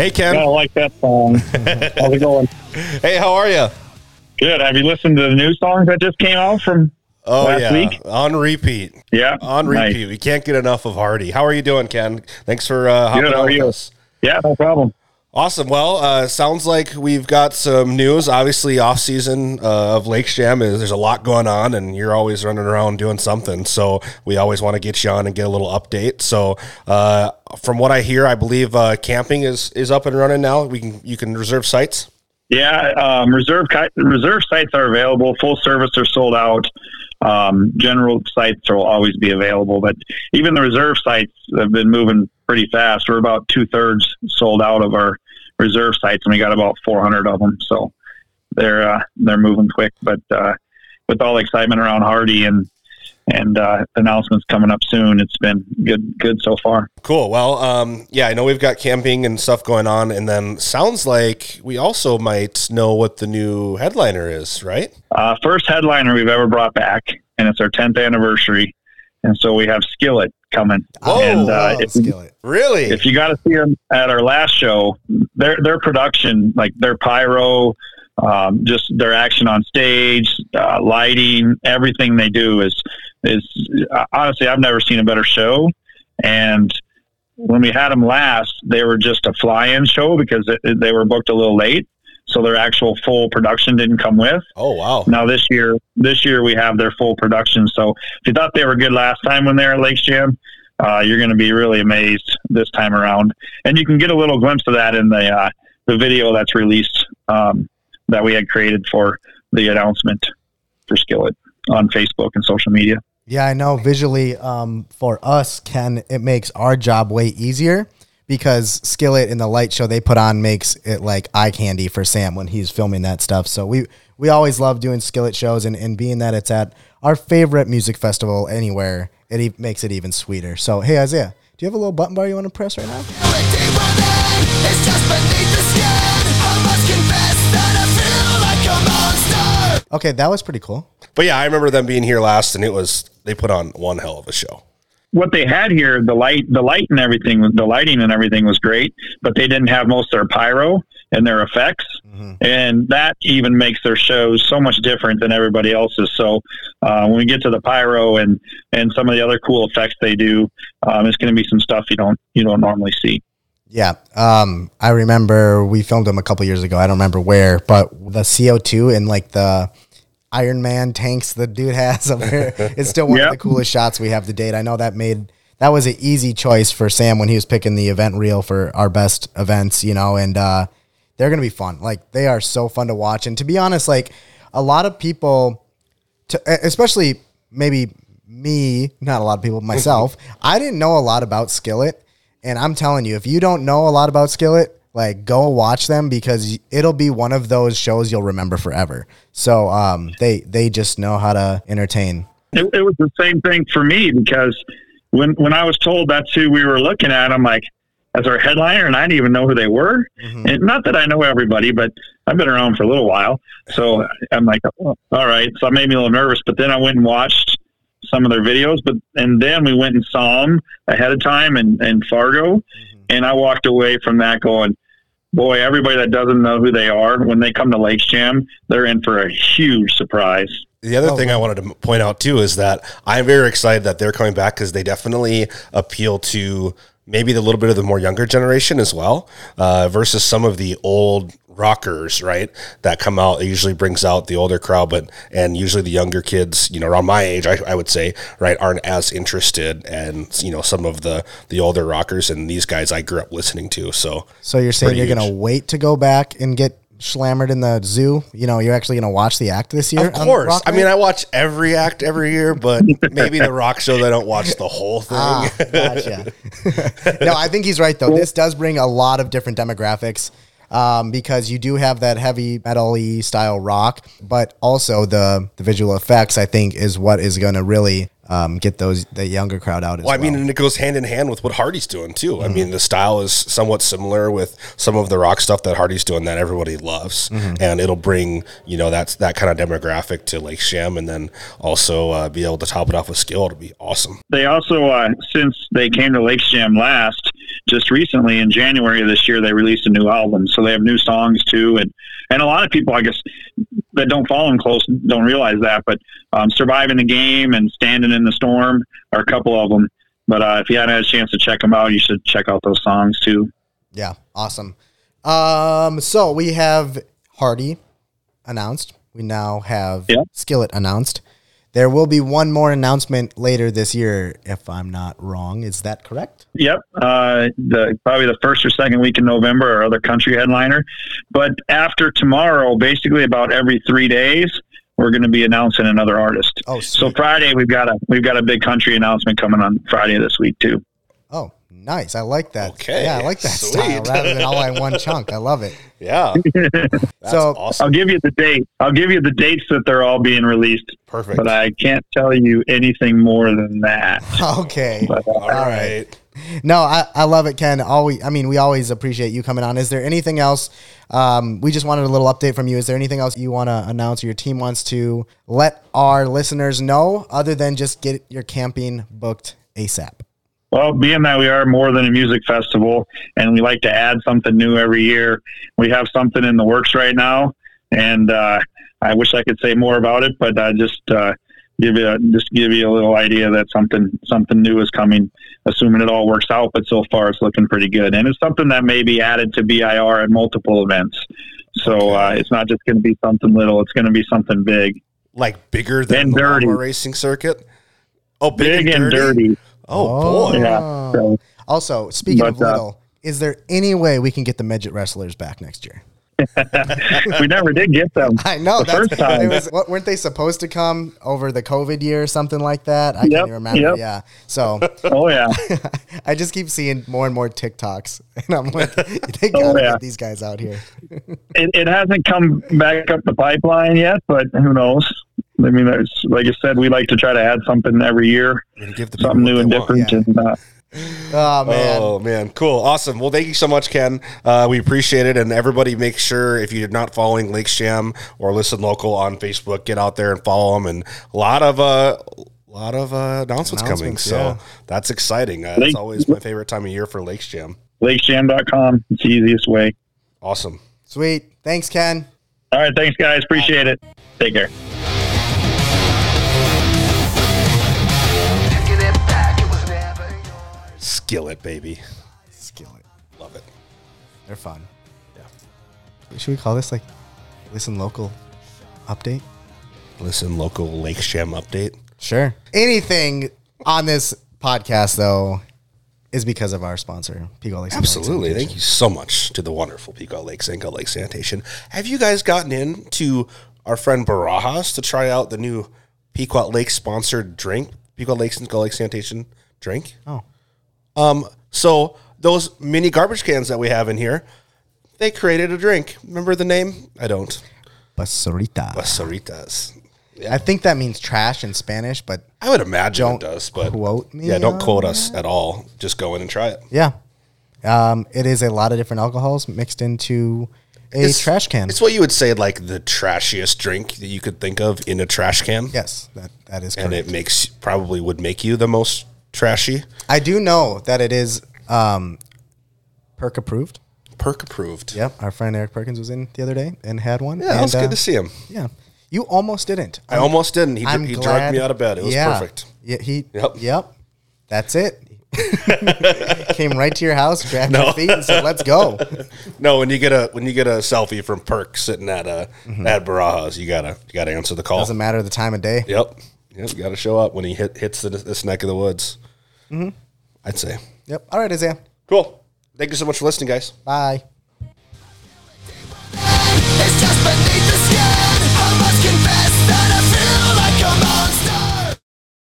Hey, Ken. I like that song. How's it going? Hey, how are you? Good. Have you listened to the new songs that just came out from Oh last yeah, week? on repeat, Yeah. on Nice. repeat. We can't get enough of Hardy. How are you doing, Ken? Thanks for uh, hopping Good, how on with you? us. Yeah, no problem. Awesome. Well, uh, sounds like we've got some news. Obviously, off season uh, of Lake Jam is there's a lot going on, and you're always running around doing something. So we always want to get you on and get a little update. So uh, from what I hear, I believe uh, camping is is up and running now. We can you can reserve sites. Yeah, um, reserve reserve sites are available. Full service are sold out. Um, general sites will always be available, but even the reserve sites have been moving pretty fast. We're about two thirds sold out of our reserve sites, and we got about 400 of them. So they're uh, they're moving quick. But uh, with all the excitement around Hardy and and uh, announcements coming up soon, it's been good good so far. Cool. Well, um, yeah, I know we've got camping and stuff going on, and then sounds like we also might know what the new headliner is, right? Uh, first headliner we've ever brought back, and it's our 10th anniversary. And so we have Skillet coming. Oh, and uh, Oh, if, skillet. Really? if you got to see them at our last show, their their production, like their pyro, um, just their action on stage, uh, lighting, everything they do is is uh, honestly I've never seen a better show. And when we had them last, they were just a fly-in show because it, they were booked a little late, so their actual full production didn't come with. oh wow. Now this year, this year we have their full production. So if you thought they were good last time when they were at Lakes Jam, uh, you're going to be really amazed this time around. And you can get a little glimpse of that in the uh, the video that's released um, that we had created for the announcement for Skillet on Facebook and social media. Yeah, I know. Visually, um, for us, Ken, it makes our job way easier because Skillet in the light show they put on makes it like eye candy for Sam when he's filming that stuff. So we we always love doing Skillet shows, and, and being that it's at our favorite music festival anywhere, it e- makes it even sweeter. So hey, Isaiah, do you have a little button bar you want to press right now? Okay, that was pretty cool. But yeah, I remember them being here last, and it was they put on one hell of a show. What they had here, the light, the light and everything, the lighting and everything was great, but they didn't have most of their pyro and their effects. and that even makes their shows so much different than everybody else's. So uh, when we get to the pyro and and some of the other cool effects they do, um, it's going to be some stuff you don't you don't normally see. Yeah, um, I remember we filmed them a couple years ago. I don't remember where, but the CO two and like the Iron Man tanks the dude has up there, it's still one Yep. of the coolest shots we have to date. I know that made that was an easy choice for Sam when he was picking the event reel for our best events, you know, and uh, they're gonna be fun. Like they are so fun to watch, and to be honest, like a lot of people, to, especially maybe me, not a lot of people, myself, I didn't know a lot about Skillet. And I'm telling you, if you don't know a lot about Skillet, like go watch them because it'll be one of those shows you'll remember forever. So um, they they just know how to entertain. It, it was the same thing for me because when when I was told that's who we were looking at, I'm like, as our headliner, and I didn't even know who they were. And not that I know everybody, but I've been around for a little while, so I'm like, oh, all right. So it made me a little nervous. But then I went and watched some of their videos, but and then we went and saw them ahead of time in, in Fargo, and I walked away from that going. Boy, everybody that doesn't know who they are, when they come to Lakes Jam, they're in for a huge surprise. The other Oh, thing I wanted to point out too is that I'm very excited that they're coming back because they definitely appeal to maybe the little bit of the more younger generation as well, uh, versus some of the old rockers, right? That come out. It usually brings out the older crowd, but and usually the younger kids, you know, around my age, I, I would say, right, aren't as interested, and you know, some of the the older rockers and these guys I grew up listening to. So So you're saying you're gonna wait to go back and get slammered in the zoo? You know, you're actually gonna watch the act this year? Of course. I mean, I watch every act every year, but maybe the rock shows I don't watch the whole thing. Ah, gotcha. no, I think he's right though. This does bring a lot of different demographics um, because you do have that heavy metal y style rock, but also the the visual effects. I think is what is going to really um, get those the younger crowd out as Well, well. I mean, and it goes hand in hand with what Hardy's doing too. I Mm-hmm. mean, the style is somewhat similar with some of the rock stuff that Hardy's doing that everybody loves, Mm-hmm. and it'll bring you know that's that kind of demographic to Lakes Jam, and then also uh, be able to top it off with skill. It'll be awesome. they also uh, since they came to Lake Jam last, just recently in January of this year, they released a new album. So they have new songs too. And, and a lot of people, I guess, that don't follow them close don't realize that. But um, Surviving the Game and Standing in the Storm are a couple of them. But uh, if you haven't had a chance to check them out, you should check out those songs too. Yeah, awesome. Um, so we have Hardy announced. We now have Yeah. Skillet announced. There will be one more announcement later this year, if I'm not wrong. Is that correct? Yep, uh, the probably the first or second week in November, our other country headliner. But after tomorrow, basically about every three days, we're going to be announcing another artist. Oh, so. Friday we've got a we've got a big country announcement coming on Friday this week too. Nice. I like that. Okay, Yeah, I like that sweet. style rather than all in one chunk. I love it. Yeah. That's So- awesome. I'll give you the date. I'll give you the dates that they're all being released. Perfect. But I can't tell you anything more than that. Okay. But, uh, All right. No, I, I love it, Ken. Always, I mean, we always appreciate you coming on. Is there anything else? Um, we just wanted a little update from you. Is there anything else you want to announce or your team wants to let our listeners know other than just get your camping booked ASAP? Well, being that we are more than a music festival and we like to add something new every year, we have something in the works right now. And uh, I wish I could say more about it, but I just uh, give you a, just give you a little idea that something something new is coming, assuming it all works out. But so far, it's looking pretty good, and it's something that may be added to BIR at multiple events. So uh, it's not just going to be something little; it's going to be something big, Like bigger than And the dirty. racing circuit. Oh, big, big and dirty. Oh, boy. Yeah. So, Also, speaking of But, uh, little, is there any way we can get the midget wrestlers back next year? we never did get them. I know the that's first time. It was, what, weren't they supposed to come over the COVID year or something like that? I can't even remember. yep. Yeah. So Oh yeah. I just keep seeing more and more TikToks, and I'm like, they gotta Oh, yeah. get these guys out here. it, it hasn't come back up the pipeline yet, but who knows? I mean, there's, like I said, we like to try to add something every year, give the something new and they want. different. And uh, Oh man, Oh man, cool, awesome. Well, thank you so much, Ken. Uh, we appreciate it, and everybody, make sure if you're not following Lakes Jam or Listen Local on Facebook, get out there and follow them. And a lot of uh, a lot of uh, announcements, coming, Announcements, so yeah. that's exciting. Uh, it's always my favorite time of year for Lakes Jam. lakesjam.com, it's the easiest way. Awesome. sweet. Thanks, Ken. All right, thanks guys, appreciate it. Take care. Skillet, baby, Skillet. love it. They're fun. Yeah. Should we call this like listen local update? Listen, local Lakes Jam update. Sure. Anything on this podcast though is because of our sponsor, Pequot Lake. Absolutely. Thank you so much to the wonderful Pequot Lake Sanko Lake Sanitation. Have you guys gotten in to our friend Barajas to try out the new Pequot Lake sponsored drink, Pequot Lake Sanko Lake Sanitation drink? Oh. Um, so those mini garbage cans that we have in here, they created a drink. Remember the name? I don't. Basurita. Basaritas. I think that means trash in Spanish, but I would imagine Don't it does, but quote me yeah, don't quote us at all. Just go in and try it. yeah. Um, it is a lot of different alcohols mixed into a trash can. It's what you would say like the trashiest drink that you could think of in a trash can. yes, that, that is and it makes probably would make you the most trashy. I do know that it is um, perk approved. Perk approved. Yep, our friend Eric Perkins was in the other day and had one. Yeah, it was good uh, to see him. Yeah, you almost didn't. I almost didn't. He, he drugged me out of bed. It was yeah. perfect. Yeah, he. Yep. Yep. That's it. Came right to your house, grabbed No. your feet, and said, "Let's go." No, when you get a when you get a selfie from Perk sitting at uh Mm-hmm. at Barajas, you gotta you gotta answer the call. Doesn't matter the time of day. Yep. Yep. You gotta show up when he hit hits the, this neck of the woods. Mm-hmm. I'd say. Yep. All right, Isaiah. Cool. Thank you so much for listening, guys. Bye.